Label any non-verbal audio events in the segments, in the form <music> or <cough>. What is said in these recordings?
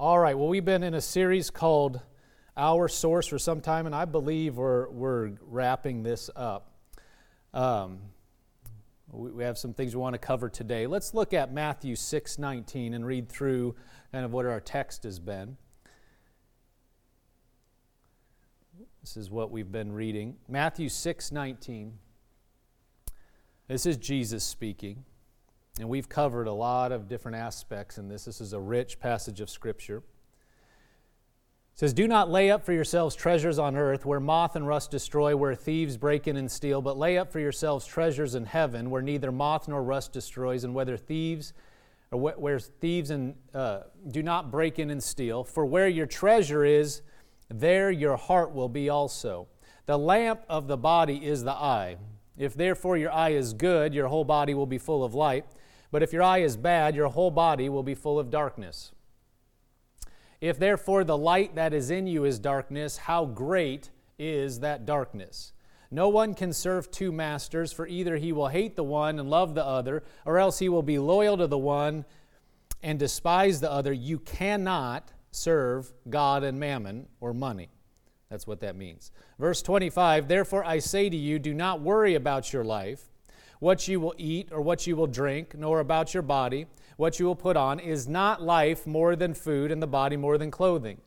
All right, well, we've been in a series called Our Source for some time, and I believe we're, we're wrapping this up. Um, we, we have some things we want to cover today. Let's look at Matthew 6 19 and read through kind of what our text has been. This is what we've been reading. Matthew 6 19. This is Jesus speaking. And we've covered a lot of different aspects in this. This is a rich passage of Scripture. It says, Do not lay up for yourselves treasures on earth where moth and rust destroy, where thieves break in and steal, but lay up for yourselves treasures in heaven where neither moth nor rust destroys, and whether thieves or where thieves and uh, do not break in and steal. For where your treasure is, there your heart will be also. The lamp of the body is the eye. If therefore your eye is good, your whole body will be full of light. But if your eye is bad, your whole body will be full of darkness. If therefore the light that is in you is darkness, how great is that darkness? No one can serve two masters, for either he will hate the one and love the other, or else he will be loyal to the one and despise the other. You cannot serve God and mammon or money. That's what that means. Verse 25 Therefore I say to you, do not worry about your life what you will eat or what you will drink, nor about your body, what you will put on. Is not life more than food, and the body more than clothing?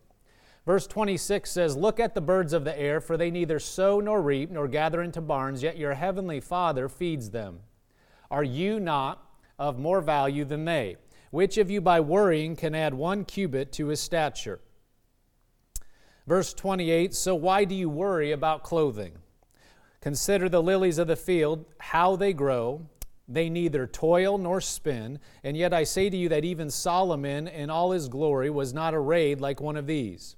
Verse 26 says, Look at the birds of the air, for they neither sow nor reap nor gather into barns, yet your heavenly Father feeds them. Are you not of more value than they? Which of you by worrying can add one cubit to his stature? Verse 28 So why do you worry about clothing? Consider the lilies of the field, how they grow. They neither toil nor spin. And yet I say to you that even Solomon in all his glory was not arrayed like one of these.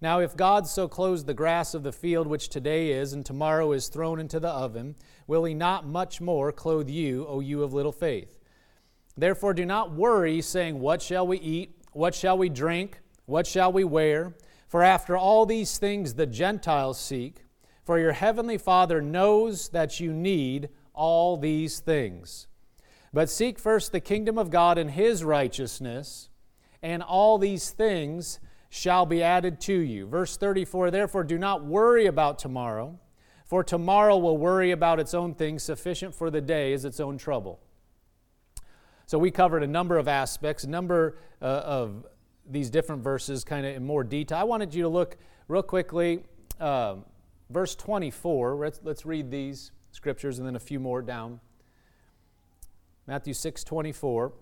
Now, if God so clothes the grass of the field, which today is and tomorrow is thrown into the oven, will he not much more clothe you, O you of little faith? Therefore, do not worry, saying, What shall we eat? What shall we drink? What shall we wear? For after all these things the Gentiles seek. For your heavenly Father knows that you need all these things. But seek first the kingdom of God and his righteousness, and all these things shall be added to you. Verse 34 Therefore, do not worry about tomorrow, for tomorrow will worry about its own things. Sufficient for the day is its own trouble. So, we covered a number of aspects, a number uh, of these different verses kind of in more detail. I wanted you to look real quickly. Um, verse 24. Let's, let's read these scriptures and then a few more down. Matthew 6 24.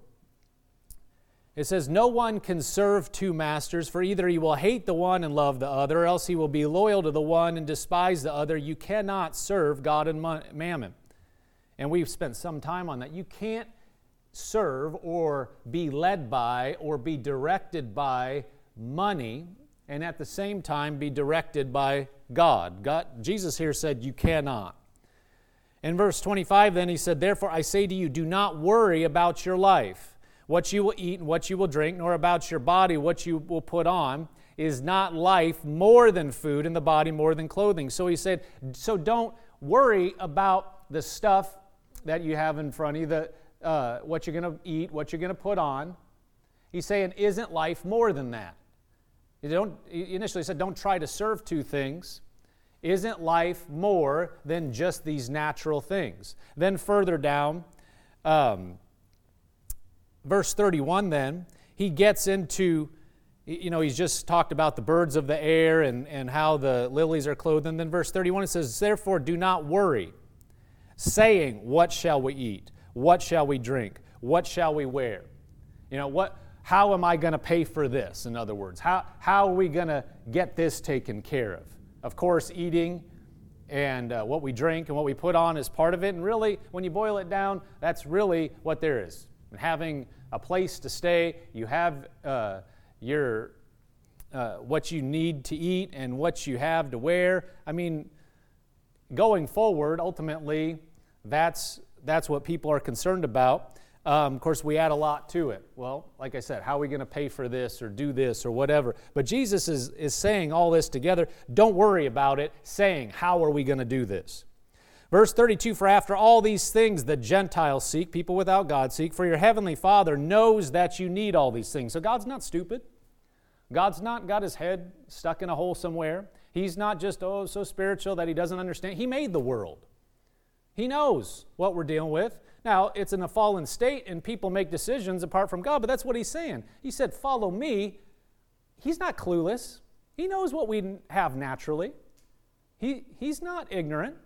It says, No one can serve two masters, for either he will hate the one and love the other, or else he will be loyal to the one and despise the other. You cannot serve God and mammon. And we've spent some time on that. You can't serve or be led by or be directed by money and at the same time be directed by God. God Jesus here said, You cannot. In verse 25, then he said, Therefore I say to you, do not worry about your life, what you will eat and what you will drink, nor about your body, what you will put on. Is not life more than food and the body more than clothing? So he said, So don't worry about the stuff that you have in front of you, the, uh, what you're going to eat, what you're going to put on. He's saying, Isn't life more than that? You don't, he initially said, don't try to serve two things. Isn't life more than just these natural things? Then further down, um, verse 31, then, he gets into, you know, he's just talked about the birds of the air and, and how the lilies are clothed. And then verse 31, it says, Therefore do not worry, saying, What shall we eat? What shall we drink? What shall we wear? You know, what, how am I going to pay for this? In other words, how, how are we going to get this taken care of? Of course, eating and uh, what we drink and what we put on is part of it. And really, when you boil it down, that's really what there is. And having a place to stay, you have uh, your uh, what you need to eat and what you have to wear. I mean, going forward, ultimately, that's that's what people are concerned about. Um, of course, we add a lot to it. Well, like I said, how are we going to pay for this or do this or whatever? But Jesus is, is saying all this together. Don't worry about it, saying, How are we going to do this? Verse 32 For after all these things the Gentiles seek, people without God seek, for your heavenly Father knows that you need all these things. So God's not stupid. God's not got his head stuck in a hole somewhere. He's not just, oh, so spiritual that he doesn't understand. He made the world, he knows what we're dealing with. Now, it's in a fallen state and people make decisions apart from God, but that's what he's saying. He said, Follow me. He's not clueless, he knows what we have naturally. He, he's not ignorant,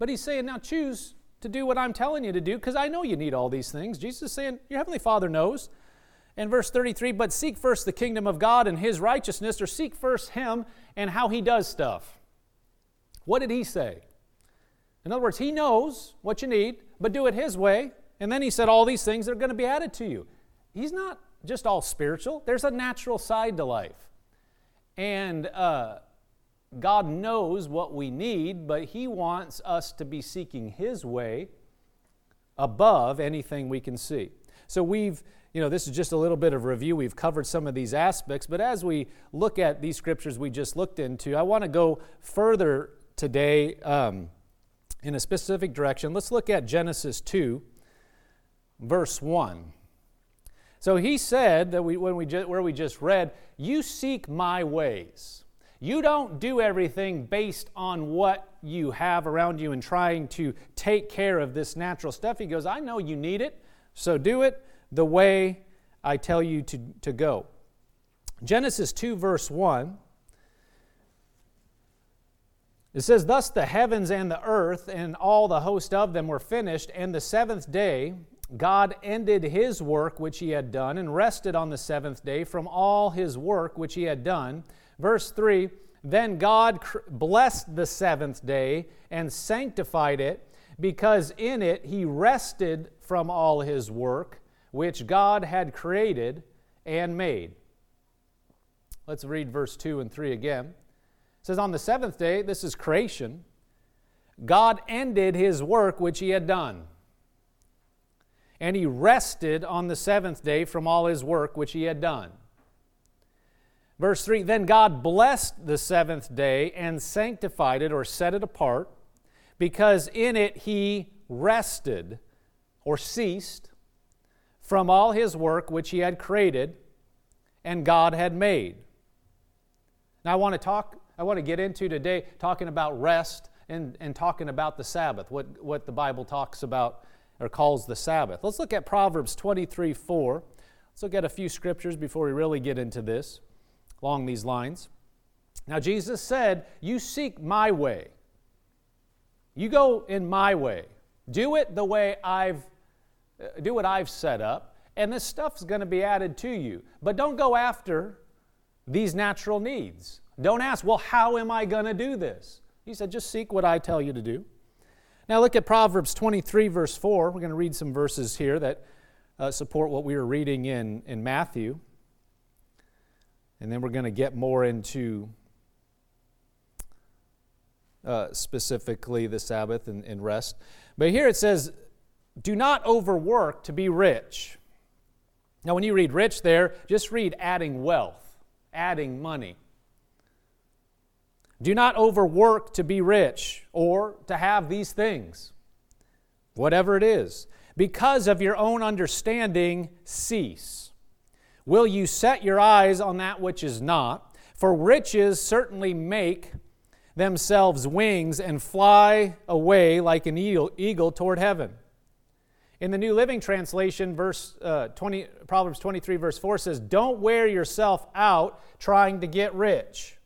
but he's saying, Now choose to do what I'm telling you to do because I know you need all these things. Jesus is saying, Your Heavenly Father knows. And verse 33 But seek first the kingdom of God and his righteousness, or seek first him and how he does stuff. What did he say? In other words, he knows what you need, but do it his way. And then he said, All these things are going to be added to you. He's not just all spiritual, there's a natural side to life. And uh, God knows what we need, but He wants us to be seeking His way above anything we can see. So we've, you know, this is just a little bit of review. We've covered some of these aspects, but as we look at these scriptures we just looked into, I want to go further today um, in a specific direction. Let's look at Genesis 2, verse 1. So he said that we, when we where we just read, You seek my ways. You don't do everything based on what you have around you and trying to take care of this natural stuff. He goes, I know you need it, so do it the way I tell you to, to go. Genesis 2, verse 1. It says, Thus the heavens and the earth and all the host of them were finished, and the seventh day God ended his work which he had done, and rested on the seventh day from all his work which he had done. Verse 3 Then God blessed the seventh day and sanctified it, because in it he rested from all his work which God had created and made. Let's read verse 2 and 3 again. Says, On the seventh day, this is creation, God ended his work which he had done. And he rested on the seventh day from all his work which he had done. Verse 3 Then God blessed the seventh day and sanctified it or set it apart, because in it he rested or ceased from all his work which he had created and God had made. Now I want to talk, I want to get into today talking about rest and, and talking about the Sabbath, what, what the Bible talks about or calls the Sabbath. Let's look at Proverbs 23 4. Let's look at a few scriptures before we really get into this along these lines. Now, Jesus said, You seek my way. You go in my way. Do it the way I've uh, do what I've set up, and this stuff's going to be added to you. But don't go after these natural needs. Don't ask, well, how am I going to do this? He said, just seek what I tell you to do. Now look at Proverbs 23, verse 4. We're going to read some verses here that uh, support what we were reading in, in Matthew. And then we're going to get more into uh, specifically the Sabbath and, and rest. But here it says, Do not overwork to be rich. Now, when you read rich there, just read adding wealth, adding money. Do not overwork to be rich or to have these things, whatever it is. Because of your own understanding, cease. Will you set your eyes on that which is not? For riches certainly make themselves wings and fly away like an eagle, toward heaven. In the New Living Translation, verse uh, 20, Proverbs 23, verse 4 says, Don't wear yourself out trying to get rich.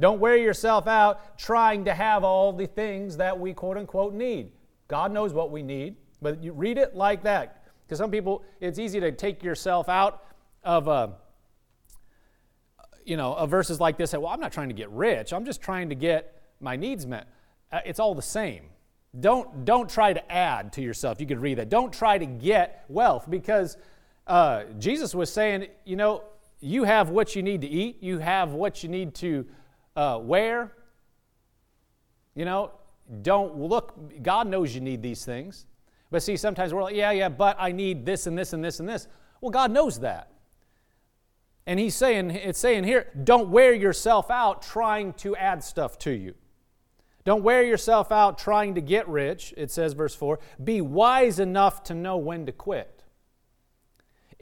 Don't wear yourself out trying to have all the things that we quote unquote need. God knows what we need, but you read it like that. Because some people, it's easy to take yourself out of uh, you know of verses like this. Well, I'm not trying to get rich. I'm just trying to get my needs met. Uh, it's all the same. Don't don't try to add to yourself. You could read that. Don't try to get wealth because uh, Jesus was saying, you know, you have what you need to eat. You have what you need to uh, wear. You know, don't look. God knows you need these things. But see, sometimes we're like, yeah, yeah, but I need this and this and this and this. Well, God knows that. And he's saying, it's saying here, don't wear yourself out trying to add stuff to you. Don't wear yourself out trying to get rich, it says, verse 4. Be wise enough to know when to quit.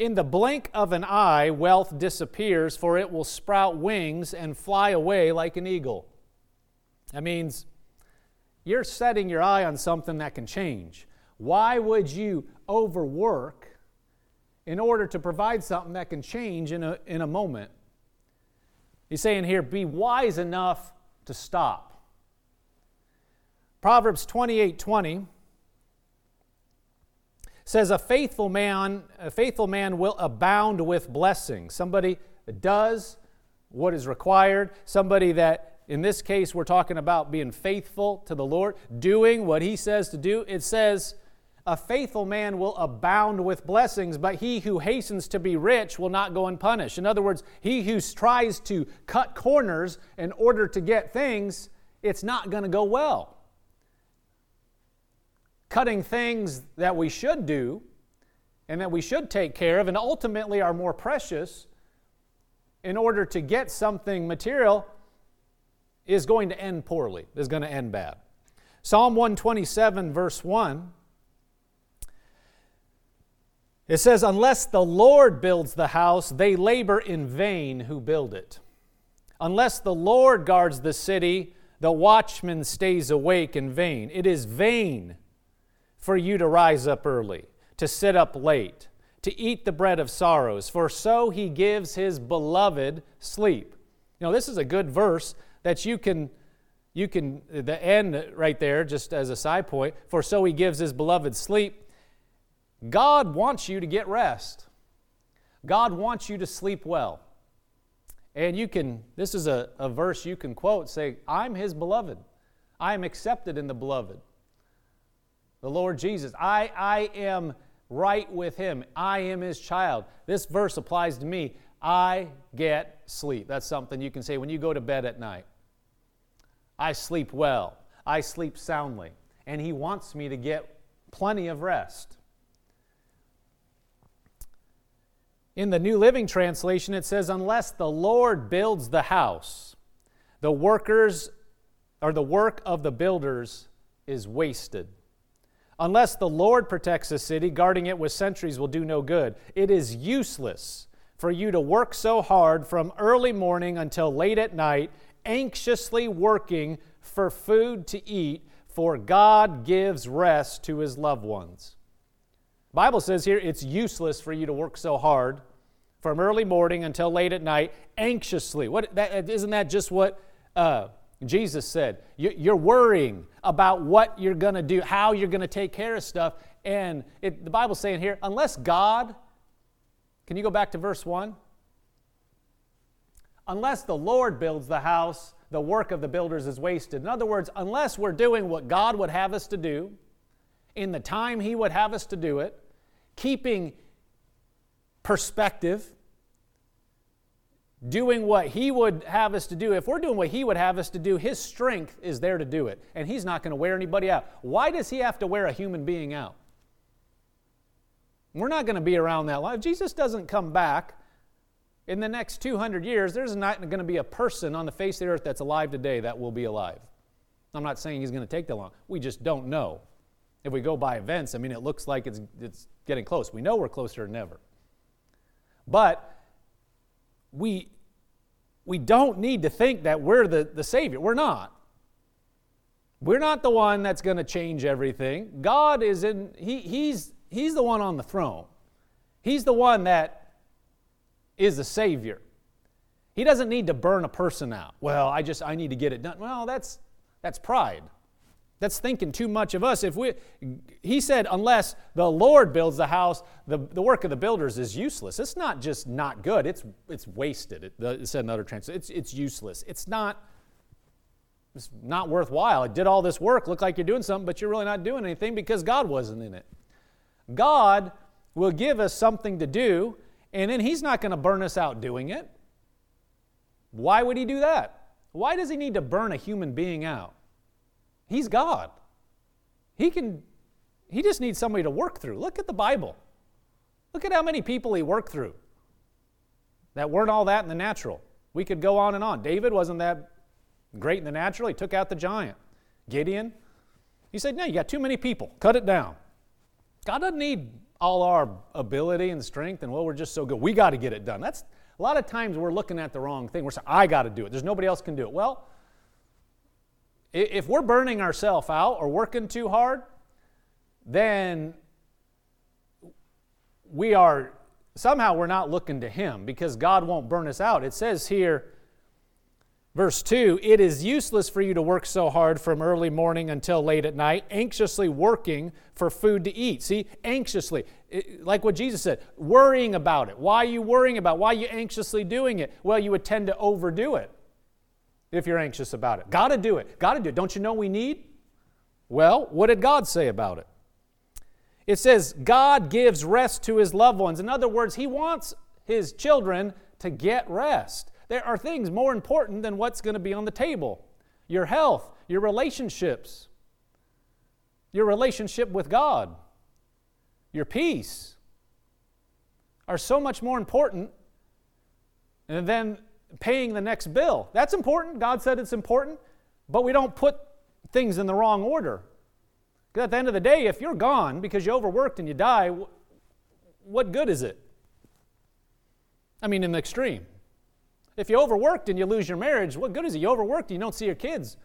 In the blink of an eye, wealth disappears, for it will sprout wings and fly away like an eagle. That means you're setting your eye on something that can change. Why would you overwork in order to provide something that can change in a, in a moment? He's saying here, be wise enough to stop. Proverbs 28 20 says a faithful man a faithful man will abound with blessings somebody that does what is required. Somebody that in this case we're talking about being faithful to the lord doing what he says to do. It says a faithful man will abound with blessings but he who hastens to be rich will not go unpunished. In other words he who tries to cut corners in order to get things it's not going to go well cutting things that we should do and that we should take care of and ultimately are more precious in order to get something material is going to end poorly, is going to end bad. Psalm 127, verse 1. It says, Unless the Lord builds the house, they labor in vain who build it. Unless the Lord guards the city, the watchman stays awake in vain. It is vain for you to rise up early, to sit up late, to eat the bread of sorrows, for so he gives his beloved sleep. You know, this is a good verse that you can you can the end right there just as a side point for so he gives his beloved sleep. God wants you to get rest. God wants you to sleep well. And you can this is a, a verse you can quote say i'm his beloved. I am accepted in the beloved the Lord Jesus. I, I am right with Him. I am His child. This verse applies to me. I get sleep. That's something you can say when you go to bed at night. I sleep well. I sleep soundly. And He wants me to get plenty of rest. In the New Living Translation, it says, Unless the Lord builds the house, the workers or the work of the builders is wasted. Unless the Lord protects a city, guarding it with sentries will do no good. It is useless for you to work so hard from early morning until late at night, anxiously working for food to eat, for God gives rest to his loved ones. Bible says here it's useless for you to work so hard from early morning until late at night, anxiously. What, that, isn't that just what uh, Jesus said, You're worrying about what you're going to do, how you're going to take care of stuff. And it, the Bible's saying here, unless God, can you go back to verse 1? Unless the Lord builds the house, the work of the builders is wasted. In other words, unless we're doing what God would have us to do, in the time He would have us to do it, keeping perspective, doing what He would have us to do, if we're doing what He would have us to do, His strength is there to do it. And He's not going to wear anybody out. Why does He have to wear a human being out? We're not going to be around that long. Jesus doesn't come back in the next 200 years, there's not going to be a person on the face of the earth that's alive today that will be alive. I'm not saying He's going to take that long. We just don't know. If we go by events, I mean, it looks like it's, it's getting close. We know we're closer than ever. But we, we don't need to think that we're the, the Savior. We're not. We're not the one that's going to change everything. God is in, he, he's, he's the one on the throne. He's the one that is the Savior. He doesn't need to burn a person out. Well, I just, I need to get it done. Well, that's, that's pride. That's thinking too much of us. If we, he said, unless the Lord builds the house, the, the work of the builders is useless. It's not just not good, it's, it's wasted. It, it said in other translations, it's, it's useless. It's not, it's not worthwhile. It did all this work, look like you're doing something, but you're really not doing anything because God wasn't in it. God will give us something to do, and then He's not going to burn us out doing it. Why would He do that? Why does He need to burn a human being out? He's God. He can he just needs somebody to work through. Look at the Bible. Look at how many people he worked through that weren't all that in the natural. We could go on and on. David wasn't that great in the natural. He took out the giant. Gideon, he said, No, you got too many people. Cut it down. God doesn't need all our ability and strength, and well, we're just so good. We got to get it done. That's a lot of times we're looking at the wrong thing. We're saying, I got to do it. There's nobody else can do it. Well, if we're burning ourselves out or working too hard, then we are somehow we're not looking to Him because God won't burn us out. It says here, Verse 2 It is useless for you to work so hard from early morning until late at night, anxiously working for food to eat. See, anxiously, like what Jesus said, worrying about it. Why are you worrying about it? Why are you anxiously doing it? Well, you would tend to overdo it if you're anxious about it. Got to do it. Got to do it. Don't you know we need? Well, what did God say about it? It says, God gives rest to his loved ones. In other words, he wants his children to get rest. There are things more important than what's going to be on the table your health, your relationships, your relationship with God, your peace are so much more important than paying the next bill. That's important. God said it's important, but we don't put things in the wrong order. Because at the end of the day, if you're gone because you overworked and you die, what good is it? I mean, in the extreme. If you overworked and you lose your marriage, what good is it? You overworked and you don't see your kids.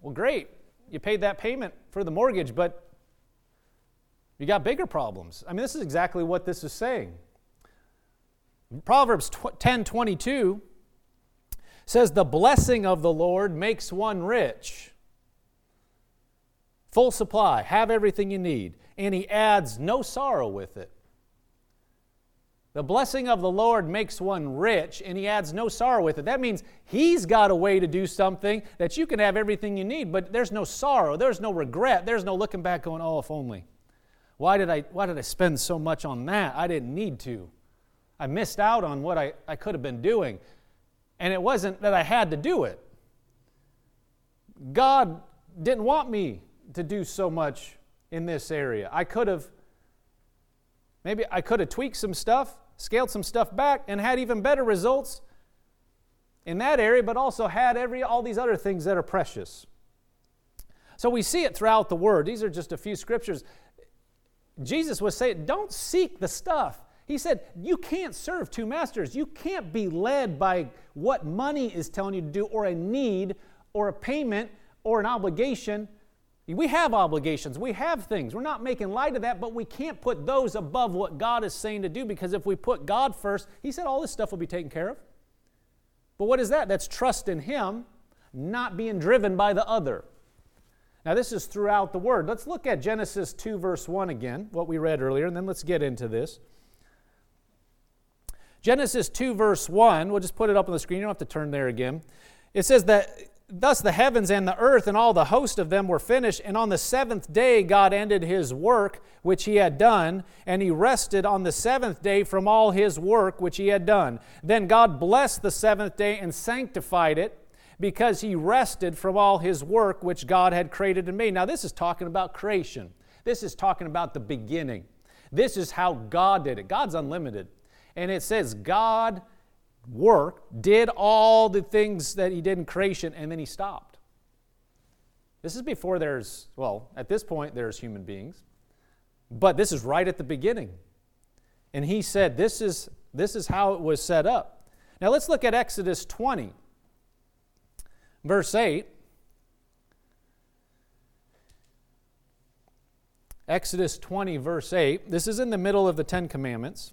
Well, great. You paid that payment for the mortgage, but you got bigger problems. I mean, this is exactly what this is saying. Proverbs 10 22 says, The blessing of the Lord makes one rich. Full supply, have everything you need, and he adds no sorrow with it. The blessing of the Lord makes one rich, and he adds no sorrow with it. That means he's got a way to do something that you can have everything you need, but there's no sorrow, there's no regret, there's no looking back going, oh, if only. Why did I, why did I spend so much on that? I didn't need to. I missed out on what I, I could have been doing. And it wasn't that I had to do it. God didn't want me to do so much in this area. I could have, maybe I could have tweaked some stuff scaled some stuff back, and had even better results in that area, but also had every, all these other things that are precious. So we see it throughout the Word. These are just a few scriptures. Jesus was saying, don't seek the stuff. He said, You can't serve two masters. You can't be led by what money is telling you to do, or a need, or a payment, or an obligation. We have obligations, we have things. We're not making light of that, but we can't put those above what God is saying to do because if we put God first, He said all this stuff will be taken care of. But what is that? That's trust in Him, not being driven by the other. Now, this is throughout the Word. Let's look at Genesis 2, verse 1 again, what we read earlier, and then let's get into this. Genesis 2, verse 1, we'll just put it up on the screen. You don't have to turn there again. It says that Thus the heavens and the earth and all the host of them were finished, and on the seventh day God ended his work which he had done, and he rested on the seventh day from all his work which he had done. Then God blessed the seventh day and sanctified it, because he rested from all his work which God had created and made. Now, this is talking about creation. This is talking about the beginning. This is how God did it. God's unlimited. And it says, God work, did all the things that he did in creation, and then he stopped. This is before there's, well, at this point, there's human beings, but this is right at the beginning. And he said, This is, this is how it was set up. Now let's look at Exodus 20, verse 8. Exodus 20, verse 8. This is in the middle of the Ten Commandments.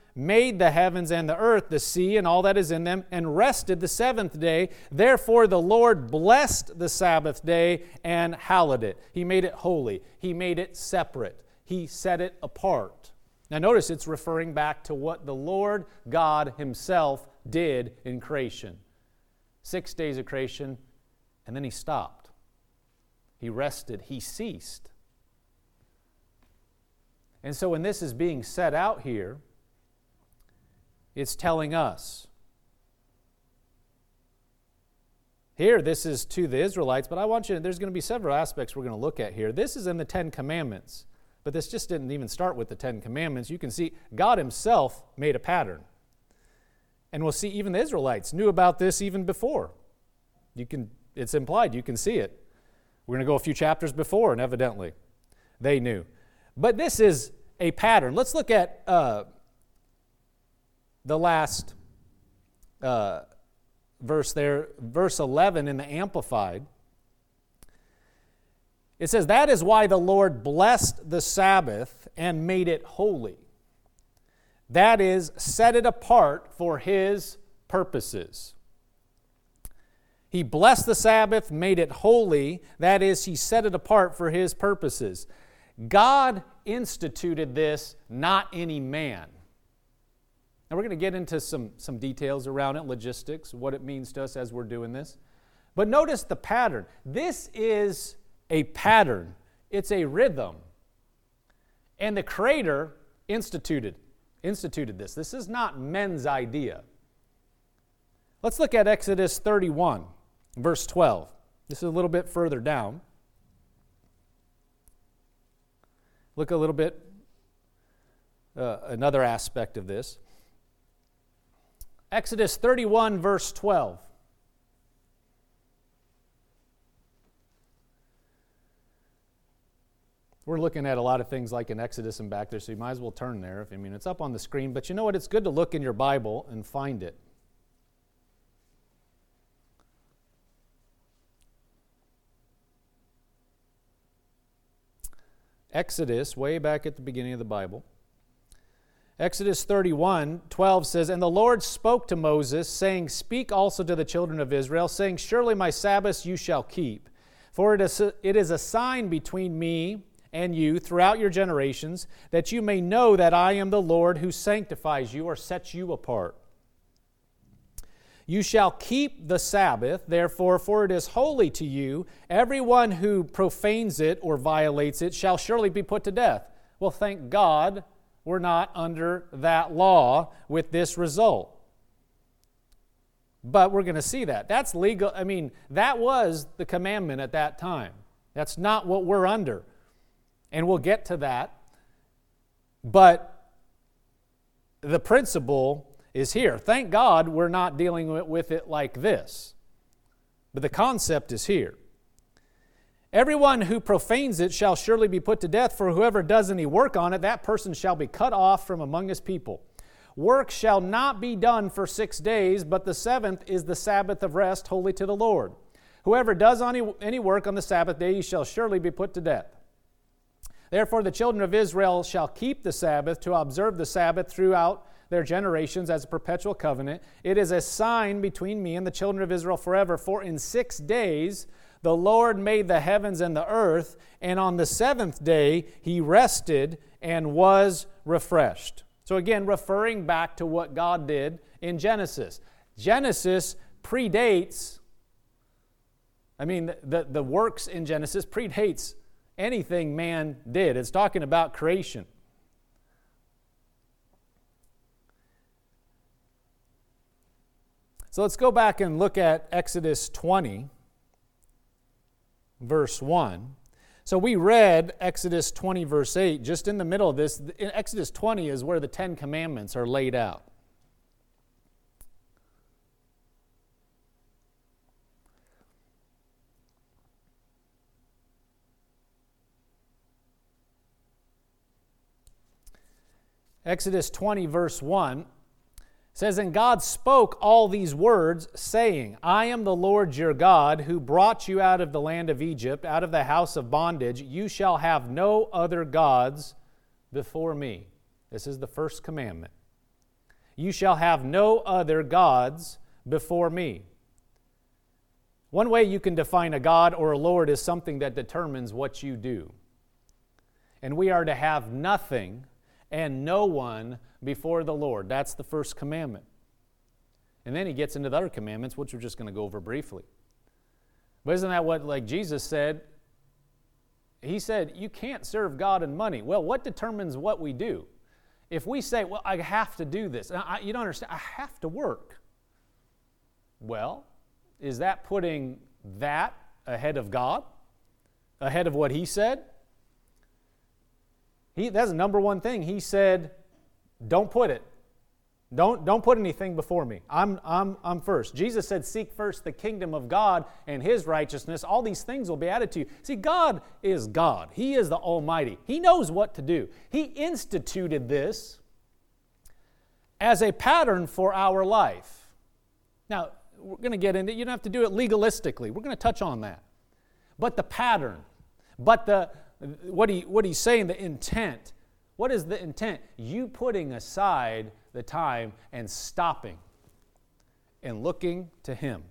made the heavens and the earth, the sea, and all that is in them, and rested the seventh day. Therefore, the Lord blessed the Sabbath day and hallowed it. He made it holy, He made it separate, He set it apart. Now, notice it's referring back to what the Lord God Himself did in creation. Six days of creation, and then He stopped. He rested, He ceased. And so, when this is being set out here, it's telling us. Here, this is to the Israelites, but I want you to, there's going to be several aspects we're going to look at here. This is in the Ten Commandments, but this just didn't even start with the Ten Commandments. You can see God Himself made a pattern. And we'll see even the Israelites knew about this even before. You can, it's implied, you can see it. We're going to go a few chapters before, and evidently they knew. But this is a pattern. Let's look at uh, the last uh, verse there, verse 11 in the Amplified. It says, That is why the Lord blessed the Sabbath and made it holy. That is, set it apart for His purposes. He blessed the Sabbath, made it holy. That is, He set it apart for His purposes. God instituted this, not any man. Now, we're going to get into some, some details around it, logistics, what it means to us as we're doing this. But notice the pattern. This is a pattern, it's a rhythm. And the Creator instituted, instituted this. This is not men's idea. Let's look at Exodus 31, verse 12. This is a little bit further down. Look a little bit, uh, another aspect of this. Exodus 31, verse 12. We're looking at a lot of things like in Exodus and back there, so you might as well turn there. If I mean, it's up on the screen, but you know what? It's good to look in your Bible and find it. Exodus, way back at the beginning of the Bible. Exodus 31 12 says, And the Lord spoke to Moses, saying, Speak also to the children of Israel, saying, Surely my Sabbaths you shall keep. For it is, a, it is a sign between me and you throughout your generations, that you may know that I am the Lord who sanctifies you or sets you apart. You shall keep the Sabbath, therefore, for it is holy to you. Everyone who profanes it or violates it shall surely be put to death. Well, thank God we're not under that law with this result. But we're going to see that. That's legal. I mean, that was the commandment at that time. That's not what we're under. And we'll get to that. But the principle is here. Thank God we're not dealing with it like this. But the concept is here. Everyone who profanes it shall surely be put to death, for whoever does any work on it, that person shall be cut off from among his people. Work shall not be done for six days, but the seventh is the Sabbath of rest, holy to the Lord. Whoever does any, any work on the Sabbath day, he shall surely be put to death. Therefore, the children of Israel shall keep the Sabbath to observe the Sabbath throughout their generations as a perpetual covenant. It is a sign between me and the children of Israel forever. For in six days the Lord made the heavens and the earth, and on the seventh day he rested and was refreshed. So, again, referring back to what God did in Genesis. Genesis predates, I mean, the, the works in Genesis predates anything man did. It's talking about creation. So let's go back and look at Exodus 20 verse 1. So we read Exodus 20, verse 8. Just in the middle of this, Exodus 20 is where the Ten Commandments are laid out. Exodus 20, verse 1 says, And God spoke all these words, saying, I am the Lord your God, who brought you out of the land of Egypt, out of the house of bondage. You shall have no other gods before me. This is the first commandment. You shall have no other gods before me. One way you can define a God or a Lord is something that determines what you do. And we are to have nothing and no one before the Lord. That's the first commandment. And then he gets into the other commandments, which we're just going to go over briefly. But isn't that what, like Jesus said? He said, You can't serve God and money. Well, what determines what we do? if we say, well, I have to do this, I, you don't understand, I have to work. Well, is that putting that ahead of God? Ahead of what He said? He, that's the number one thing. He said, don't put it. Don't, don't put anything before me. I'm, I'm, I'm first. Jesus said, Seek first the kingdom of God and his righteousness. All these things will be added to you. See, God is God, He is the Almighty. He knows what to do. He instituted this as a pattern for our life. Now, we're going to get into you don't have to do it legalistically. We're going to touch on that. But the pattern, but the what he what he's saying, the intent. What is the intent? You putting aside the time and stopping and looking to Him.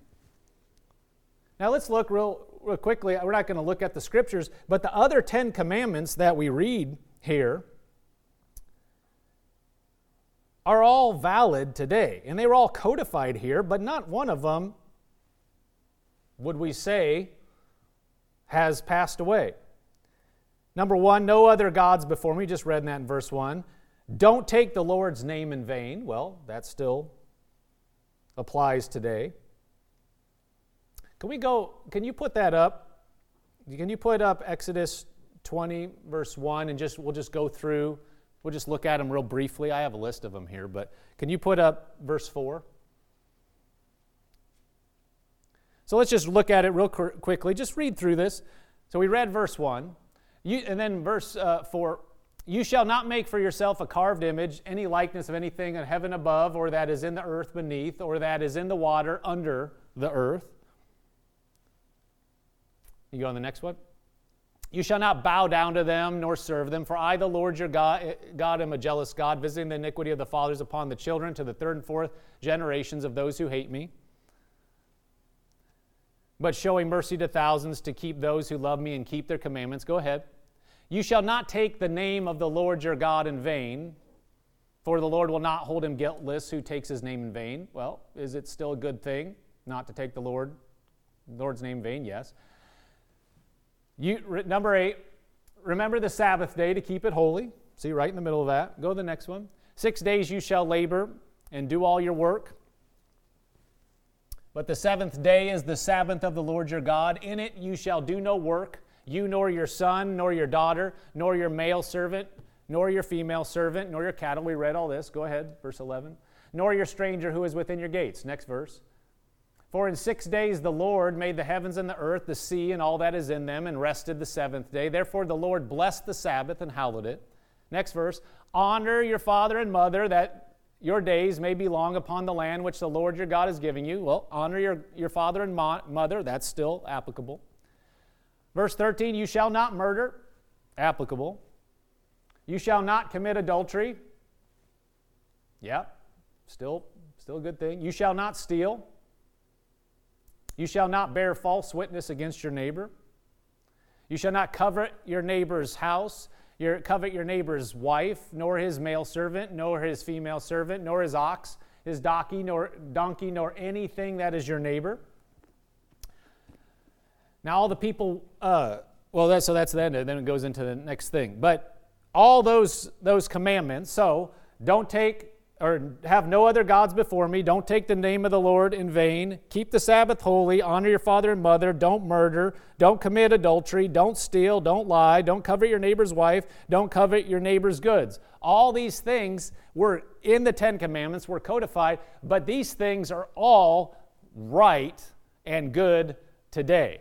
Now let's look real, real quickly. We're not going to look at the scriptures, but the other Ten Commandments that we read here are all valid today. And they were all codified here, but not one of them, would we say, has passed away. Number one, no other gods before me. Just read that in verse 1. Don't take the Lord's name in vain. Well, that still applies today. Can we go, can you put that up? Can you put up Exodus 20, verse 1, and just we'll just go through, we'll just look at them real briefly. I have a list of them here, but can you put up verse 4? So let's just look at it real quickly. Just read through this. So we read verse 1. You, and then verse uh, 4 you shall not make for yourself a carved image, any likeness of anything in heaven above, or that is in the earth beneath, or that is in the water under the earth. You go on the next one. You shall not bow down to them nor serve them, for I, the Lord your God, God, am a jealous God, visiting the iniquity of the fathers upon the children to the third and fourth generations of those who hate me, but showing mercy to thousands to keep those who love me and keep their commandments. Go ahead. You shall not take the name of the Lord your God in vain, for the Lord will not hold him guiltless who takes his name in vain. Well, is it still a good thing not to take the Lord, Lord's name in vain? Yes. You, number eight, remember the Sabbath day to keep it holy. See, right in the middle of that. Go to the next one. Six days you shall labor and do all your work. But the seventh day is the Sabbath of the Lord your God. In it you shall do no work you nor your son, nor your daughter, nor your male servant, nor your female servant, nor your cattle. We read all this. Go ahead, verse 11. Nor your stranger who is within your gates. Next verse. For in six days the Lord made the heavens and the earth, the sea, and all that is in them, and rested the seventh day. Therefore the Lord blessed the Sabbath and hallowed it. Next verse. Honor your father and mother, that your days may be long upon the land which the Lord your God is giving you. Well, honor your, your father and mo- mother. That's still applicable. Verse 13, you shall not murder, applicable. You shall not commit adultery. Yeah, still, still a good thing. You shall not steal. You shall not bear false witness against your neighbor. You shall not covet your neighbor's house, your, covet your neighbor's wife, nor his male servant, nor his female servant, nor his ox, his donkey, nor donkey, nor anything that is your neighbor. Now, all the people, uh, well, that's, so that's the end. Then it goes into the next thing. But all those, those commandments, so don't take or have no other gods before me. Don't take the name of the Lord in vain. Keep the Sabbath holy. Honor your father and mother. Don't murder. Don't commit adultery. Don't steal. Don't lie. Don't covet your neighbor's wife. Don't covet your neighbor's goods. All these things were in the Ten Commandments, were codified, but these things are all right and good today.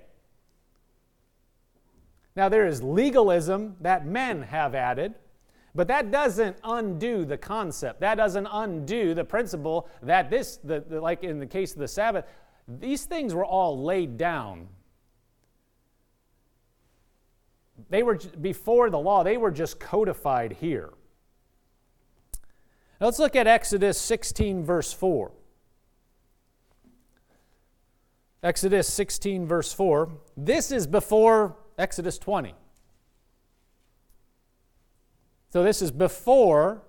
Now, there is legalism that men have added, but that doesn't undo the concept. That doesn't undo the principle that this, the, the, like in the case of the Sabbath, these things were all laid down. They were before the law, they were just codified here. Now let's look at Exodus 16, verse 4. Exodus 16, verse 4. This is before Exodus 20. So this is before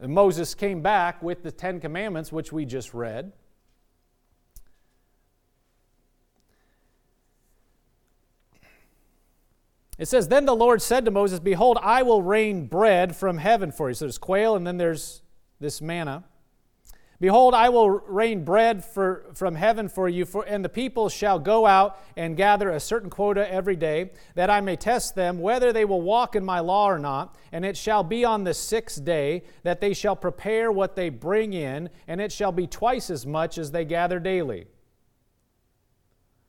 Moses came back with the Ten Commandments, which we just read. It says, Then the Lord said to Moses, Behold, I will rain bread from heaven for you. So there's quail, and then there's this manna. Behold, I will rain bread for, from heaven for you, for, and the people shall go out and gather a certain quota every day, that I may test them whether they will walk in my law or not. And it shall be on the sixth day that they shall prepare what they bring in, and it shall be twice as much as they gather daily.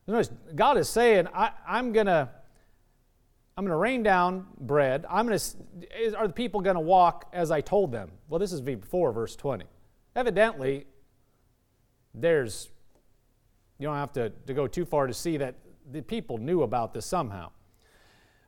Notice, God is saying, I, I'm going to. I'm going to rain down bread. I'm going to, are the people going to walk as I told them? Well, this is before verse 20. Evidently, there's, you don't have to, to go too far to see that the people knew about this somehow.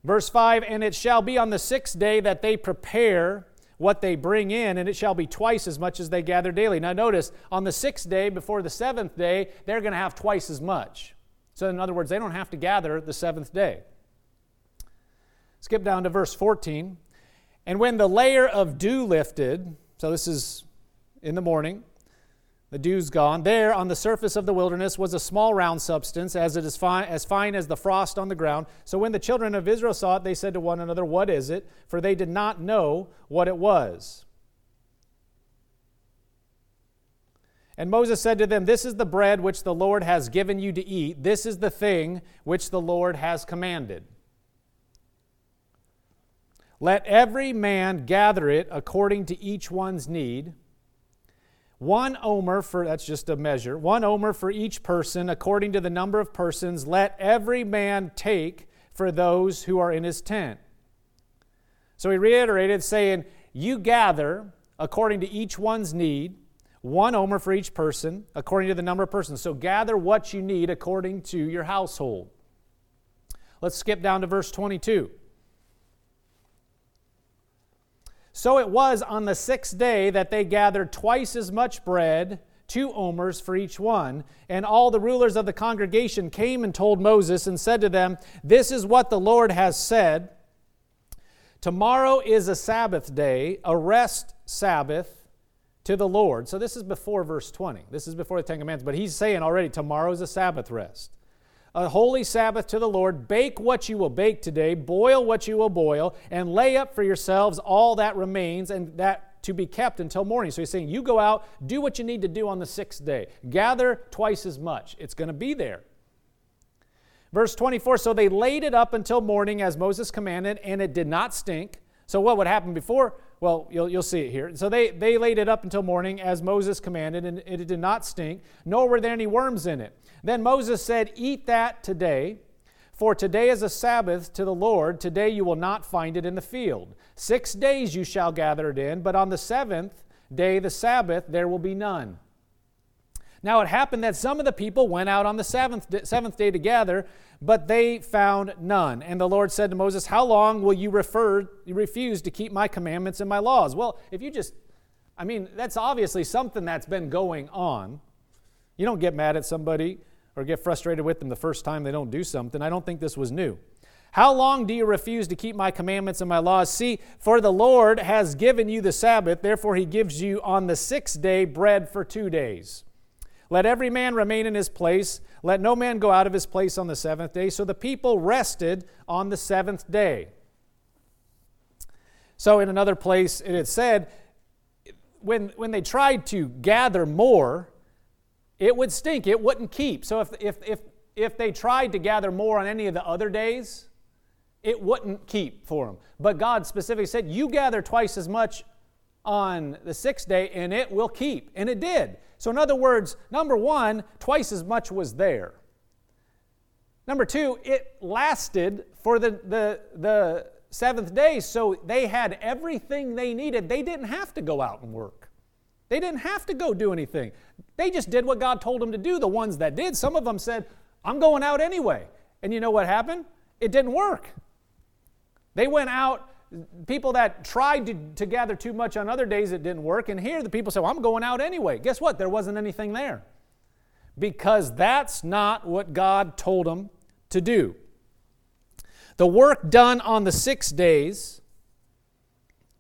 Verse 5 And it shall be on the sixth day that they prepare what they bring in, and it shall be twice as much as they gather daily. Now, notice, on the sixth day, before the seventh day, they're going to have twice as much. So, in other words, they don't have to gather the seventh day. Skip down to verse 14. And when the layer of dew lifted, so this is in the morning. The dew's gone. There, on the surface of the wilderness, was a small round substance, as it is fine, as fine as the frost on the ground. So when the children of Israel saw it, they said to one another, What is it? For they did not know what it was. And Moses said to them, This is the bread which the Lord has given you to eat. This is the thing which the Lord has commanded. Let every man gather it according to each one's need one omer for, that's just a measure, one omer for each person according to the number of persons. Let every man take for those who are in his tent. So he reiterated, saying, You gather according to each one's need, one omer for each person, according to the number of persons. So gather what you need according to your household. Let's skip down to verse 22. So it was on the sixth day that they gathered twice as much bread, two omers for each one. And all the rulers of the congregation came and told Moses and said to them, This is what the Lord has said. Tomorrow is a Sabbath day, a rest Sabbath to the Lord. So this is before verse 20. This is before the Ten Commandments. But he's saying already, tomorrow is a Sabbath rest a holy Sabbath to the Lord. Bake what you will bake today, boil what you will boil, and lay up for yourselves all that remains and that to be kept until morning. So he's saying, You go out, do what you need to do on the sixth day. Gather twice as much. It's going to be there. Verse 24 So they laid it up until morning as Moses commanded, and it did not stink. So what would happen before? Well, you'll, you'll see it here. So they, they laid it up until morning as Moses commanded, and it did not stink, nor were there any worms in it. Then Moses said, Eat that today, for today is a Sabbath to the Lord. Today you will not find it in the field. Six days you shall gather it in, but on the seventh day, the Sabbath, there will be none. Now it happened that some of the people went out on the seventh, seventh day to gather, but they found none. And the Lord said to Moses, How long will you refer, refuse to keep my commandments and my laws? Well, if you just, I mean, that's obviously something that's been going on. You don't get mad at somebody or get frustrated with them the first time they don't do something. I don't think this was new. How long do you refuse to keep my commandments and my laws? See, for the Lord has given you the Sabbath, therefore he gives you on the sixth day bread for two days. Let every man remain in his place. Let no man go out of his place on the seventh day. So the people rested on the seventh day. So, in another place, it had said, when, when they tried to gather more, it would stink. It wouldn't keep. So if, if, if, if they tried to gather more on any of the other days, it wouldn't keep for them. But God specifically said, You gather twice as much on the sixth day, and it will keep. And it did. So, in other words, number one, twice as much was there. Number two, it lasted for the, the, the seventh day, so they had everything they needed. They didn't have to go out and work. They didn't have to go do anything. They just did what God told them to do. The ones that did, some of them said, I'm going out anyway. And you know what happened? It didn't work. They went out, people that tried to, to gather too much on other days, it didn't work. And here the people said, well, I'm going out anyway. Guess what? There wasn't anything there. Because that's not what God told them to do. The work done on the six days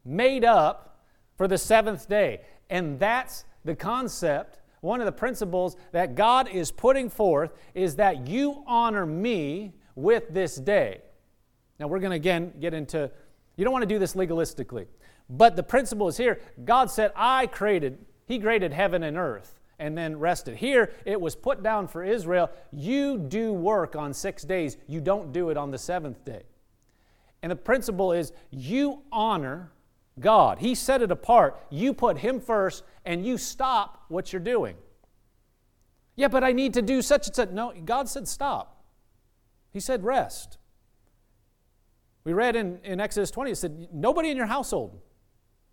made up for the seventh day. And that's the concept, one of the principles that God is putting forth is that you honor me with this day. Now, we're going to again get into, you don't want to do this legalistically. But the principle is here God said, I created, He created heaven and earth and then rested. Here, it was put down for Israel you do work on six days, you don't do it on the seventh day. And the principle is you honor God. He set it apart. You put Him first and you stop what you're doing. Yeah, but I need to do such and such. No, God said stop. He said rest. We read in, in Exodus 20, it said, nobody in your household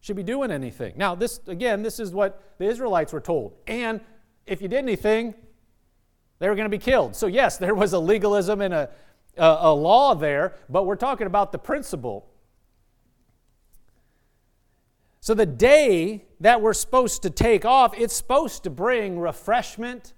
should be doing anything. Now, this, again, this is what the Israelites were told. And if you did anything, they were going to be killed. So, yes, there was a legalism and a, a, a law there, but we're talking about the principle. So, the day that we're supposed to take off, it's supposed to bring refreshment,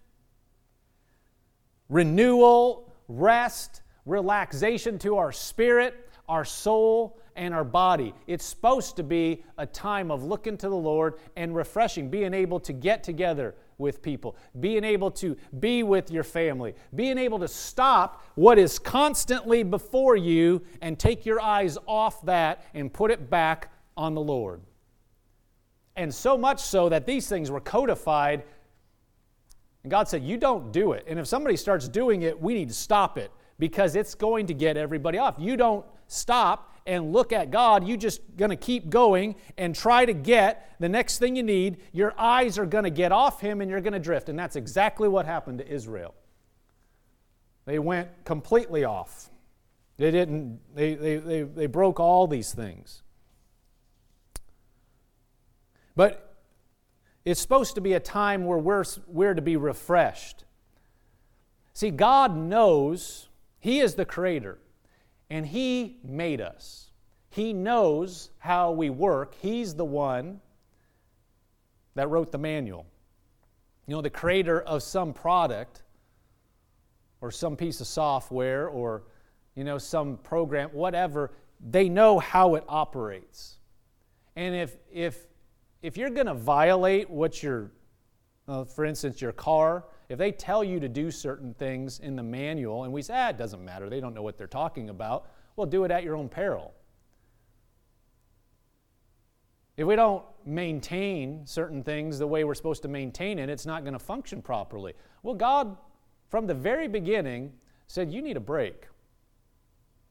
renewal, rest, relaxation to our spirit our soul, and our body. It's supposed to be a time of looking to the Lord and refreshing, being able to get together with people, being able to be with your family, being able to stop what is constantly before you and take your eyes off that and put it back on the Lord. And so much so that these things were codified. And God said, You don't do it. And if somebody starts doing it, we need to stop it because it's going to get everybody off. You don't stop and look at God. You're just going to keep going and try to get the next thing you need. Your eyes are going to get off Him and you're going to drift. And that's exactly what happened to Israel. They went completely off. They didn't, they, they, they, they broke all these things. But it's supposed to be a time where we're, we're to be refreshed. See, God knows, He is the creator. And He made us. He knows how we work. He's the one that wrote the manual. You know, the creator of some product or some piece of software or, you know, some program, whatever, they know how it operates. And if, if, if you're going to violate what your, uh, for instance, your car, if they tell you to do certain things in the manual and we say, ah, it doesn't matter, they don't know what they're talking about, well, do it at your own peril. If we don't maintain certain things the way we're supposed to maintain it, it's not going to function properly. Well, God, from the very beginning, said, You need a break.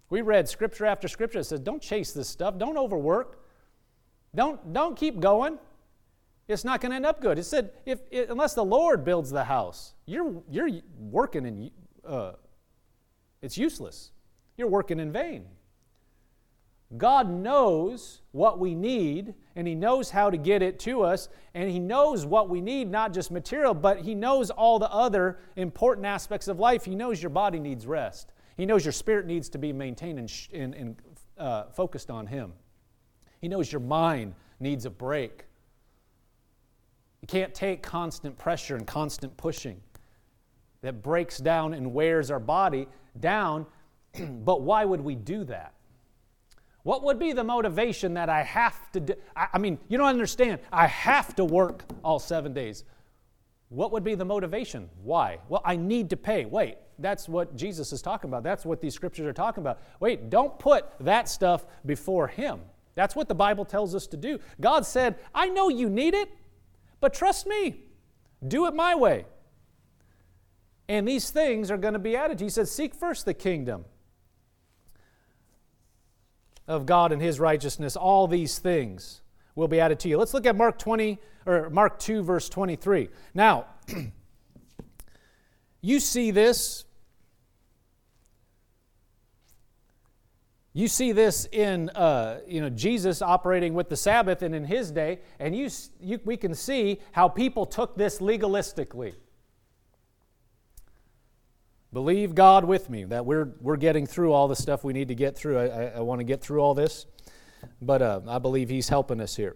We read scripture after scripture that says, Don't chase this stuff, don't overwork, don't, don't keep going it's not going to end up good. It said, if, unless the Lord builds the house, you're, you're working and uh, it's useless. You're working in vain. God knows what we need, and He knows how to get it to us, and He knows what we need, not just material, but He knows all the other important aspects of life. He knows your body needs rest, He knows your spirit needs to be maintained and, and, and uh, focused on Him. He knows your mind needs a break. You can't take constant pressure and constant pushing that breaks down and wears our body down. <clears throat> but why would we do that? What would be the motivation that I have to do? I, I, mean, you don't understand. I have to work all seven days. What would be the motivation? Why? Well, I need to pay. Wait, that's what Jesus is talking about. That's what these scriptures are talking about. Wait, don't put that stuff before Him. That's what the Bible tells us to do. God said, I know you need it. But trust me, do it my way. And these things are going to be added. He says, Seek first the kingdom of God and his righteousness. All these things will be added to you. Let's look at Mark 20 or Mark 2 verse 23. Now, <clears throat> you see this You see this in uh, you know, Jesus operating with the Sabbath and in his day, and you, you, we can see how people took this legalistically. Believe God with me that we're, we're getting through all the stuff we need to get through. I, I, I want to get through all this, but uh, I believe He's helping us here.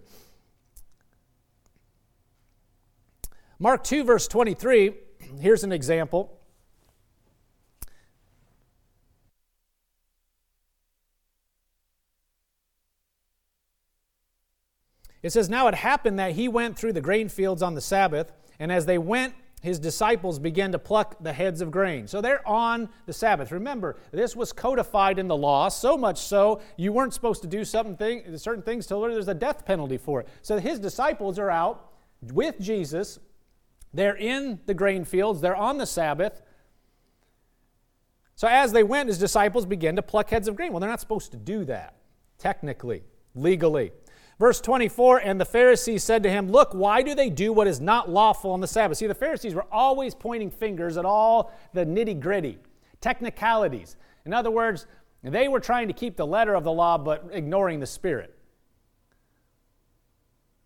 Mark 2, verse 23, <clears throat> here's an example. It says, Now it happened that he went through the grain fields on the Sabbath, and as they went his disciples began to pluck the heads of grain. So they're on the Sabbath. Remember, this was codified in the law, so much so you weren't supposed to do certain, thing, certain things till there's a death penalty for it. So his disciples are out with Jesus. They're in the grain fields, they're on the Sabbath. So as they went, his disciples began to pluck heads of grain. Well, they're not supposed to do that, technically, legally. Verse 24, and the Pharisees said to him, Look, why do they do what is not lawful on the Sabbath? See, the Pharisees were always pointing fingers at all the nitty gritty, technicalities. In other words, they were trying to keep the letter of the law but ignoring the spirit.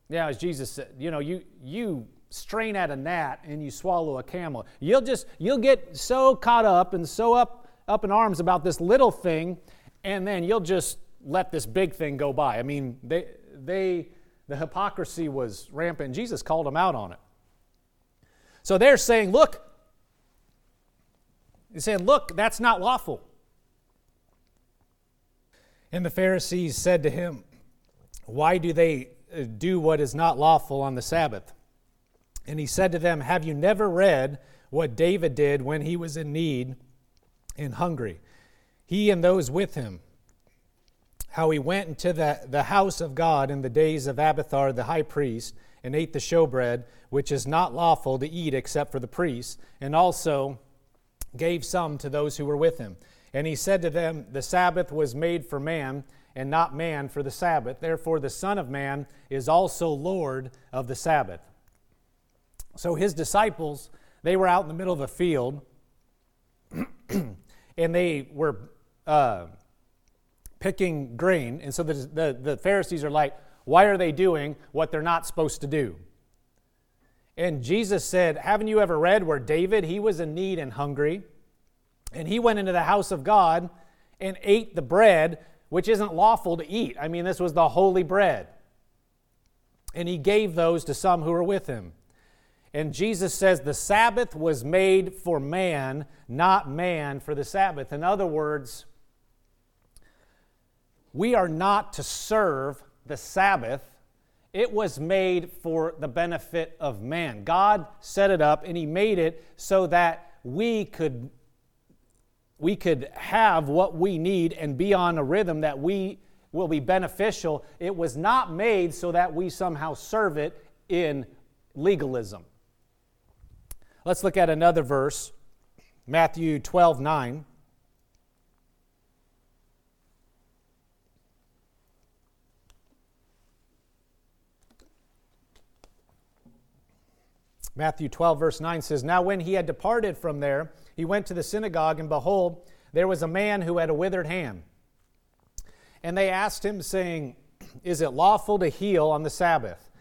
Yeah, as Jesus said, you know, you, you strain at a gnat and you swallow a camel. You'll just, you'll get so caught up and so up, up in arms about this little thing, and then you'll just let this big thing go by. I mean, they, they, the hypocrisy was rampant. Jesus called them out on it. So they're saying, look, he's saying, look, that's not lawful. And the Pharisees said to him, Why do they uh, do what is not lawful on the Sabbath? And he said to them, Have you never read what David did when he was in need and hungry? He and those with him how he went into the, the house of God in the days of Abiathar the high priest and ate the showbread, which is not lawful to eat except for the priests, and also gave some to those who were with him. And he said to them, The Sabbath was made for man, and not man for the Sabbath. Therefore, the Son of Man is also Lord of the Sabbath. So his disciples, they were out in the middle of a field, <clears throat> and they were. Uh, picking grain. And so the, the, the Pharisees are like, why are they doing what they're not supposed to do? And Jesus said, Haven't you ever read where David, he was in need and hungry, and he went into the house of God and ate the bread, which isn't lawful to eat. I mean, this was the holy bread. And he gave those to some who were with him. And Jesus says the Sabbath was made for man, not man for the Sabbath. In other words, we are not to serve the Sabbath. It was made for the benefit of man. God set it up and He made it so that we could, we could have what we need and be on a rhythm that we will be beneficial. It was not made so that we somehow serve it in legalism. Let's look at another verse, Matthew 12 9. Matthew 12, verse 9 says, Now when he had departed from there, he went to the synagogue, and behold, there was a man who had a withered hand. And they asked him, saying, <clears throat> Is it lawful to heal on the Sabbath?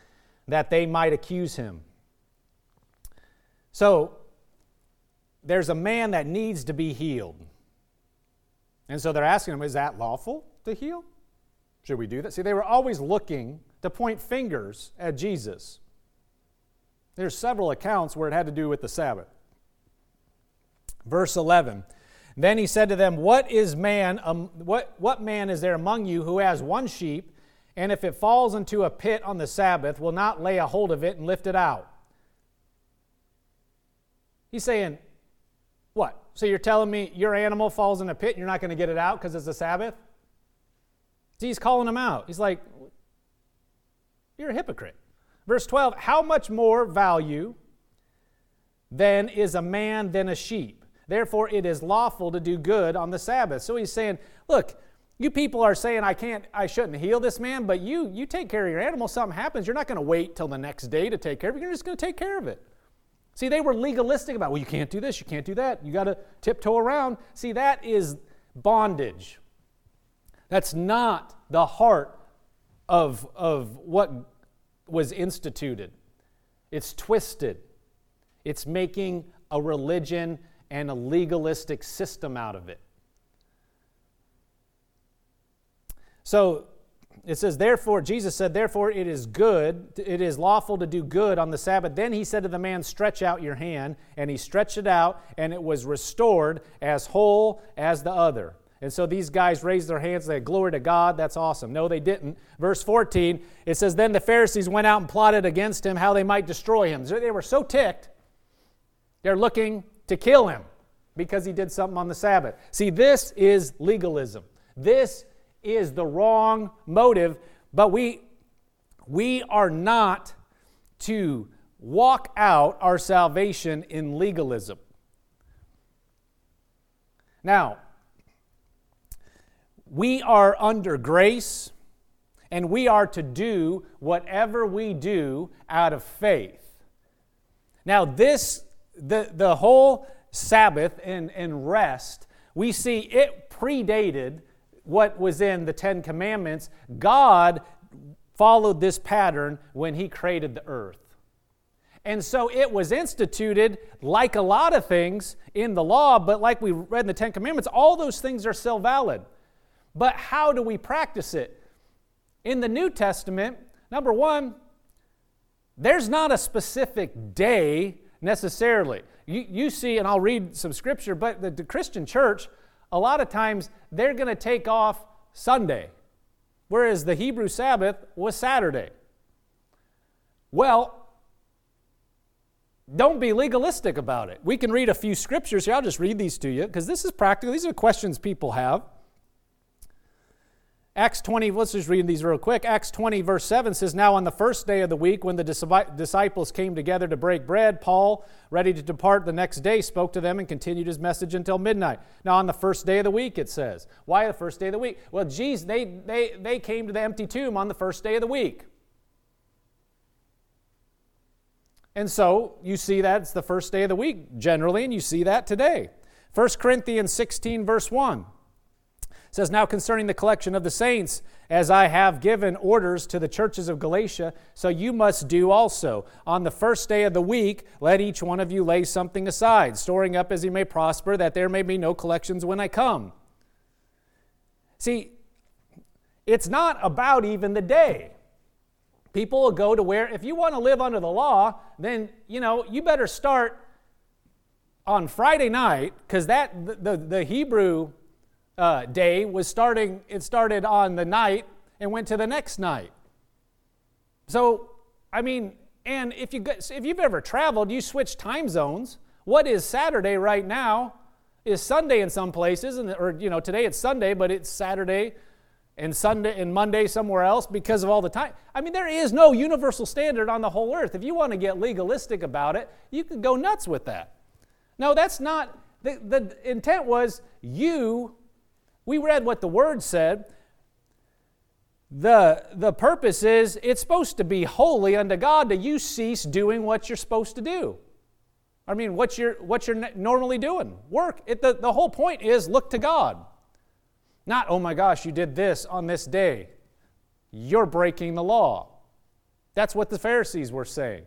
That they might accuse him. So, there's a man that needs to be healed. And so they're asking him, Is that lawful to heal? Should we do that? See, they were always looking to point fingers at Jesus. There's several accounts where it had to do with the Sabbath. Verse 11. Then he said to them, What is man, um, what, what man is there among you who has one sheep, and if it falls into a pit on the Sabbath, will not lay a hold of it and lift it out? He's saying, What? So you're telling me your animal falls in a pit and you're not going to get it out because it's the Sabbath? See, he's calling them out. He's like, You're a hypocrite. Verse 12, how much more value then is a man than a sheep? Therefore, it is lawful to do good on the Sabbath. So he's saying, look, you people are saying I can't, I shouldn't heal this man, but you, you take care of your animal. Something happens, you're not going to wait till the next day to take care of it. You're just going to take care of it. See, they were legalistic about, well, you can't do this, you can't do that. You got to tiptoe around. See, that is bondage. That's not the heart of, of what was instituted. It's twisted. It's making a religion and a legalistic system out of it. So it says, therefore, Jesus said, therefore it is good, it is lawful to do good on the Sabbath. Then he said to the man, Stretch out your hand. And he stretched it out, and it was restored as whole as the other. And so these guys raised their hands, they had glory to God. That's awesome. No, they didn't. Verse 14, it says, Then the Pharisees went out and plotted against him how they might destroy him. They were so ticked They're looking to kill him because he did something on the Sabbath. See, this is legalism. This is the wrong motive, but we, we are not to walk out our salvation in legalism. Now, we are under grace and we are to do whatever we do out of faith. Now, this, the, the whole Sabbath and, and rest, we see it predated what was in the Ten Commandments. God followed this pattern when He created the earth. And so it was instituted like a lot of things in the law, but like we read in the Ten Commandments, all those things are still valid. But how do we practice it? In the New Testament, number one, there's not a specific day necessarily. You, you see, and I'll read some scripture, but the, the Christian church, a lot of times they're going to take off Sunday, whereas the Hebrew Sabbath was Saturday. Well, don't be legalistic about it. We can read a few scriptures here. I'll just read these to you because this is practical. These are questions people have. Acts 20, let's just read these real quick. Acts 20, verse 7 says, Now on the first day of the week, when the disciples came together to break bread, Paul, ready to depart the next day, spoke to them and continued his message until midnight. Now on the first day of the week, it says. Why the first day of the week? Well, geez, they, they, they came to the empty tomb on the first day of the week. And so you see that it's the first day of the week generally, and you see that today. 1 Corinthians 16, verse 1 says, Now concerning the collection of the saints, as I have given orders to the churches of Galatia, so you must do also. On the first day of the week, let each one of you lay something aside, storing up as he may prosper, that there may be no collections when I come. See, it's not about even the day. People will go to where, if you want to live under the law, then, you know, you better start on Friday night, because that, the, the, the Hebrew uh, day was starting, it started on the night and went to the next night. So, I mean, and if, you, if you've ever traveled, you switch time zones. What is Saturday right now is Sunday in some places, and, or, you know, today it's Sunday, but it's Saturday and Sunday and Monday somewhere else because of all the time. I mean, there is no universal standard on the whole earth. If you want to get legalistic about it, you could go nuts with that. No, that's not, the, the intent was you we read what the Word said. The, the purpose is it's supposed to be holy unto God that you cease doing what you're supposed to do. I mean, what you're, what you're normally doing. Work. It, the, the whole point is look to God. Not, oh my gosh, you did this on this day. You're breaking the law. That's what the Pharisees were saying.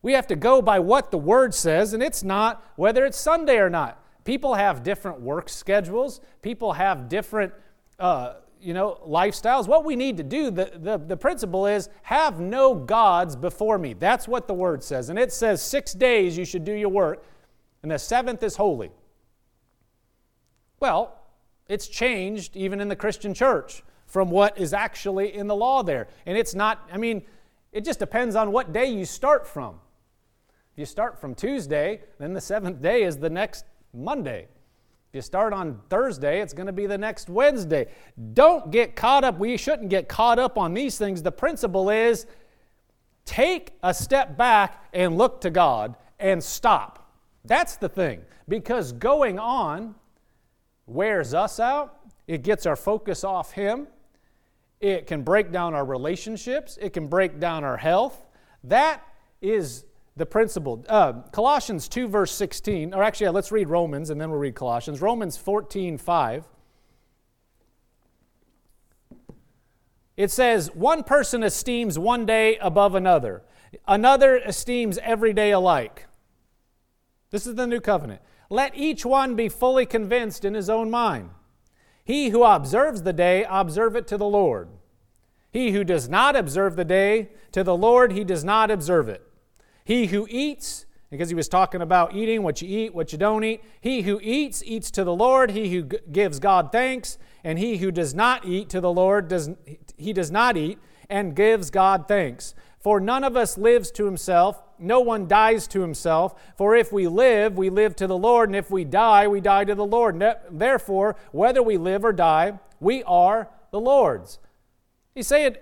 We have to go by what the Word says, and it's not whether it's Sunday or not. People have different work schedules. People have different, uh, you know, lifestyles. What we need to do, the, the, the principle is have no gods before me. That's what the word says. And it says six days you should do your work, and the seventh is holy. Well, it's changed even in the Christian church from what is actually in the law there. And it's not, I mean, it just depends on what day you start from. If you start from Tuesday, then the seventh day is the next Monday. If you start on Thursday, it's going to be the next Wednesday. Don't get caught up. We shouldn't get caught up on these things. The principle is take a step back and look to God and stop. That's the thing. Because going on wears us out, it gets our focus off Him, it can break down our relationships, it can break down our health. That is the principle. Uh, Colossians 2, verse 16, or actually, yeah, let's read Romans and then we'll read Colossians. Romans 14, 5. It says, One person esteems one day above another, another esteems every day alike. This is the new covenant. Let each one be fully convinced in his own mind. He who observes the day, observe it to the Lord. He who does not observe the day, to the Lord he does not observe it. He who eats, because he was talking about eating, what you eat, what you don't eat. He who eats, eats to the Lord. He who g- gives God thanks. And he who does not eat to the Lord, does, he does not eat and gives God thanks. For none of us lives to himself, no one dies to himself. For if we live, we live to the Lord, and if we die, we die to the Lord. Therefore, whether we live or die, we are the Lord's. He's saying,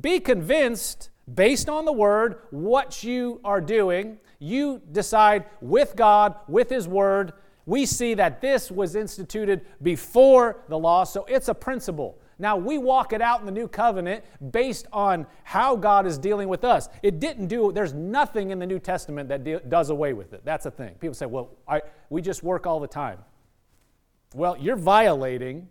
be convinced based on the word what you are doing. You decide with God, with His word. We see that this was instituted before the law, so it's a principle. Now, we walk it out in the new covenant based on how God is dealing with us. It didn't do, there's nothing in the New Testament that de- does away with it. That's a thing. People say, well, I, we just work all the time. Well, you're violating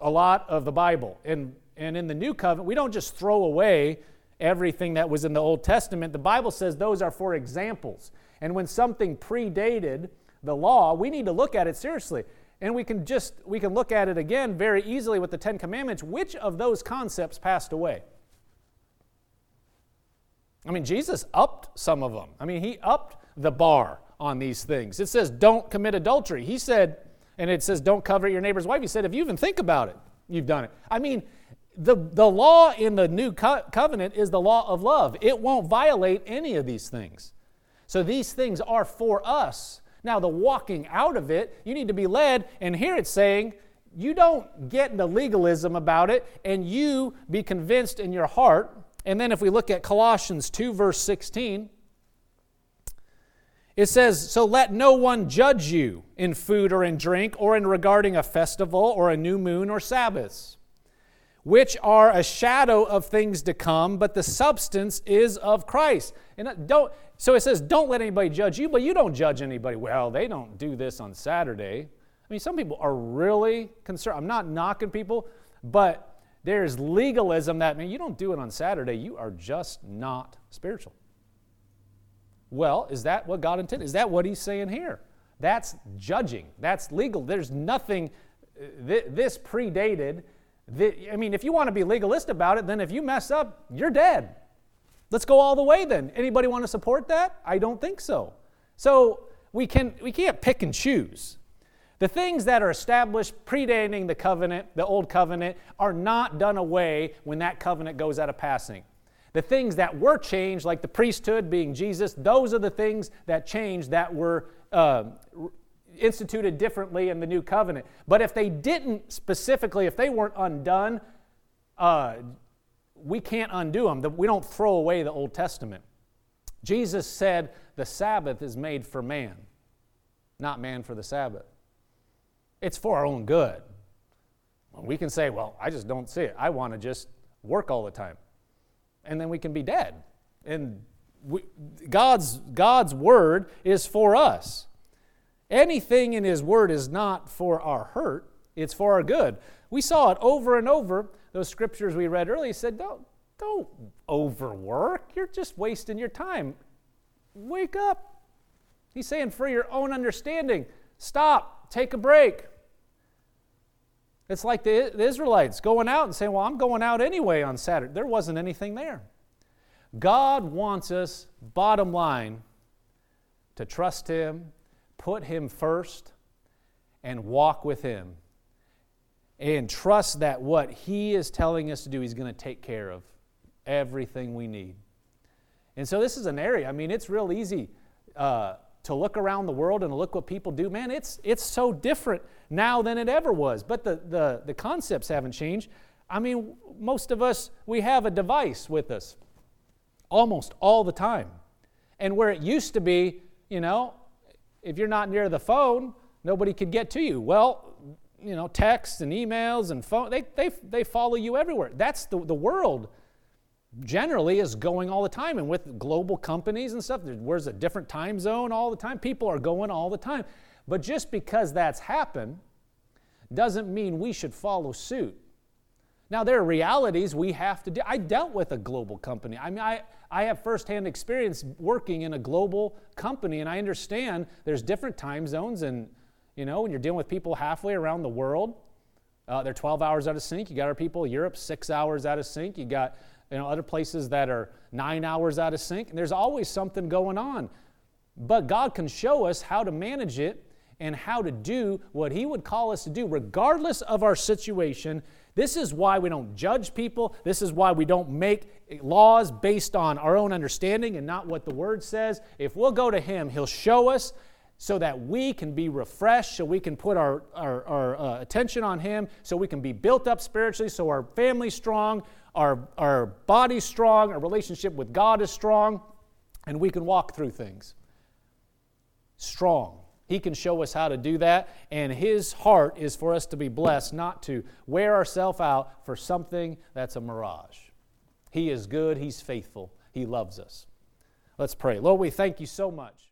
a lot of the Bible. And, and in the new covenant, we don't just throw away everything that was in the Old Testament. The Bible says those are for examples. And when something predated the law, we need to look at it seriously. And we can just we can look at it again very easily with the 10 commandments. Which of those concepts passed away? I mean, Jesus upped some of them. I mean, he upped the bar on these things. It says don't commit adultery. He said and it says don't covet your neighbor's wife. He said if you even think about it, you've done it. I mean, the, the law in the new co- covenant is the law of love. It won't violate any of these things. So these things are for us. Now, the walking out of it, you need to be led, and here it's saying, you don't get into legalism about it, and you be convinced in your heart. And then if we look at Colossians 2, verse 16, it says, So let no one judge you in food or in drink, or in regarding a festival, or a new moon, or Sabbaths, which are a shadow of things to come, but the substance is of Christ. And don't, so it says, don't let anybody judge you, but you don't judge anybody. Well, they don't do this on Saturday. I mean, some people are really concerned. I'm not knocking people, but there's legalism that, man, you don't do it on Saturday. You are just not spiritual. Well, is that what God intended? Is that what he's saying here? That's judging. That's legal. There's nothing, uh, this predated. I mean, if you want to be legalist about it, then if you mess up, you're dead. Let's go all the way then. Anybody want to support that? I don't think so. So we, can, we can't pick and choose. The things that are established predating the covenant, the old covenant, are not done away when that covenant goes out of passing. The things that were changed, like the priesthood being Jesus, those are the things that changed that were uh, instituted differently in the new covenant. But if they didn't specifically, if they weren't undone, uh, we can't undo them. We don't throw away the Old Testament. Jesus said the Sabbath is made for man, not man for the Sabbath. It's for our own good. We can say, well, I just don't see it. I want to just work all the time. And then we can be dead. And we, God's, God's word is for us. Anything in His word is not for our hurt, it's for our good. We saw it over and over those scriptures we read earlier said, don't, don't overwork. You're just wasting your time. Wake up. He's saying, for your own understanding, stop, take a break. It's like the, the Israelites going out and saying, Well, I'm going out anyway on Saturday. There wasn't anything there. God wants us, bottom line, to trust Him, put Him first, and walk with Him and trust that what He is telling us to do, He's going to take care of everything we need. And so, this is an area, I mean, it's real easy uh, to look around the world and look what people do. Man, it's, it's so different now than it ever was. But the, the, the concepts haven't changed. I mean, most of us, we have a device with us almost all the time. And where it used to be, you know, if you're not near the phone, nobody could get to you. Well, you know, texts and emails and phone, they, they, they follow you everywhere. That's the, the world generally is going all the time. And with global companies and stuff, where's a different time zone all the time? People are going all the time. But just because that's happened doesn't mean we should follow suit. Now, there are realities we have to do. I dealt with a global company. I mean, I, I have firsthand experience working in a global company, and I understand there's different time zones and you know, when you're dealing with people halfway around the world, uh, they're 12 hours out of sync. You got our people Europe six hours out of sync. You got you know other places that are nine hours out of sync. And there's always something going on. But God can show us how to manage it and how to do what He would call us to do, regardless of our situation. This is why we don't judge people. This is why we don't make laws based on our own understanding and not what the Word says. If we'll go to Him, He'll show us so that we can be refreshed, so we can put our, our, our uh, attention on Him, so we can be built up spiritually, so our family's strong, our, our body's strong, our relationship with God is strong, and we can walk through things strong. He can show us how to do that, and His heart is for us to be blessed, not to wear ourselves out for something that's a mirage. He is good, He's faithful, He loves us. Let's pray. Lord, we thank you so much.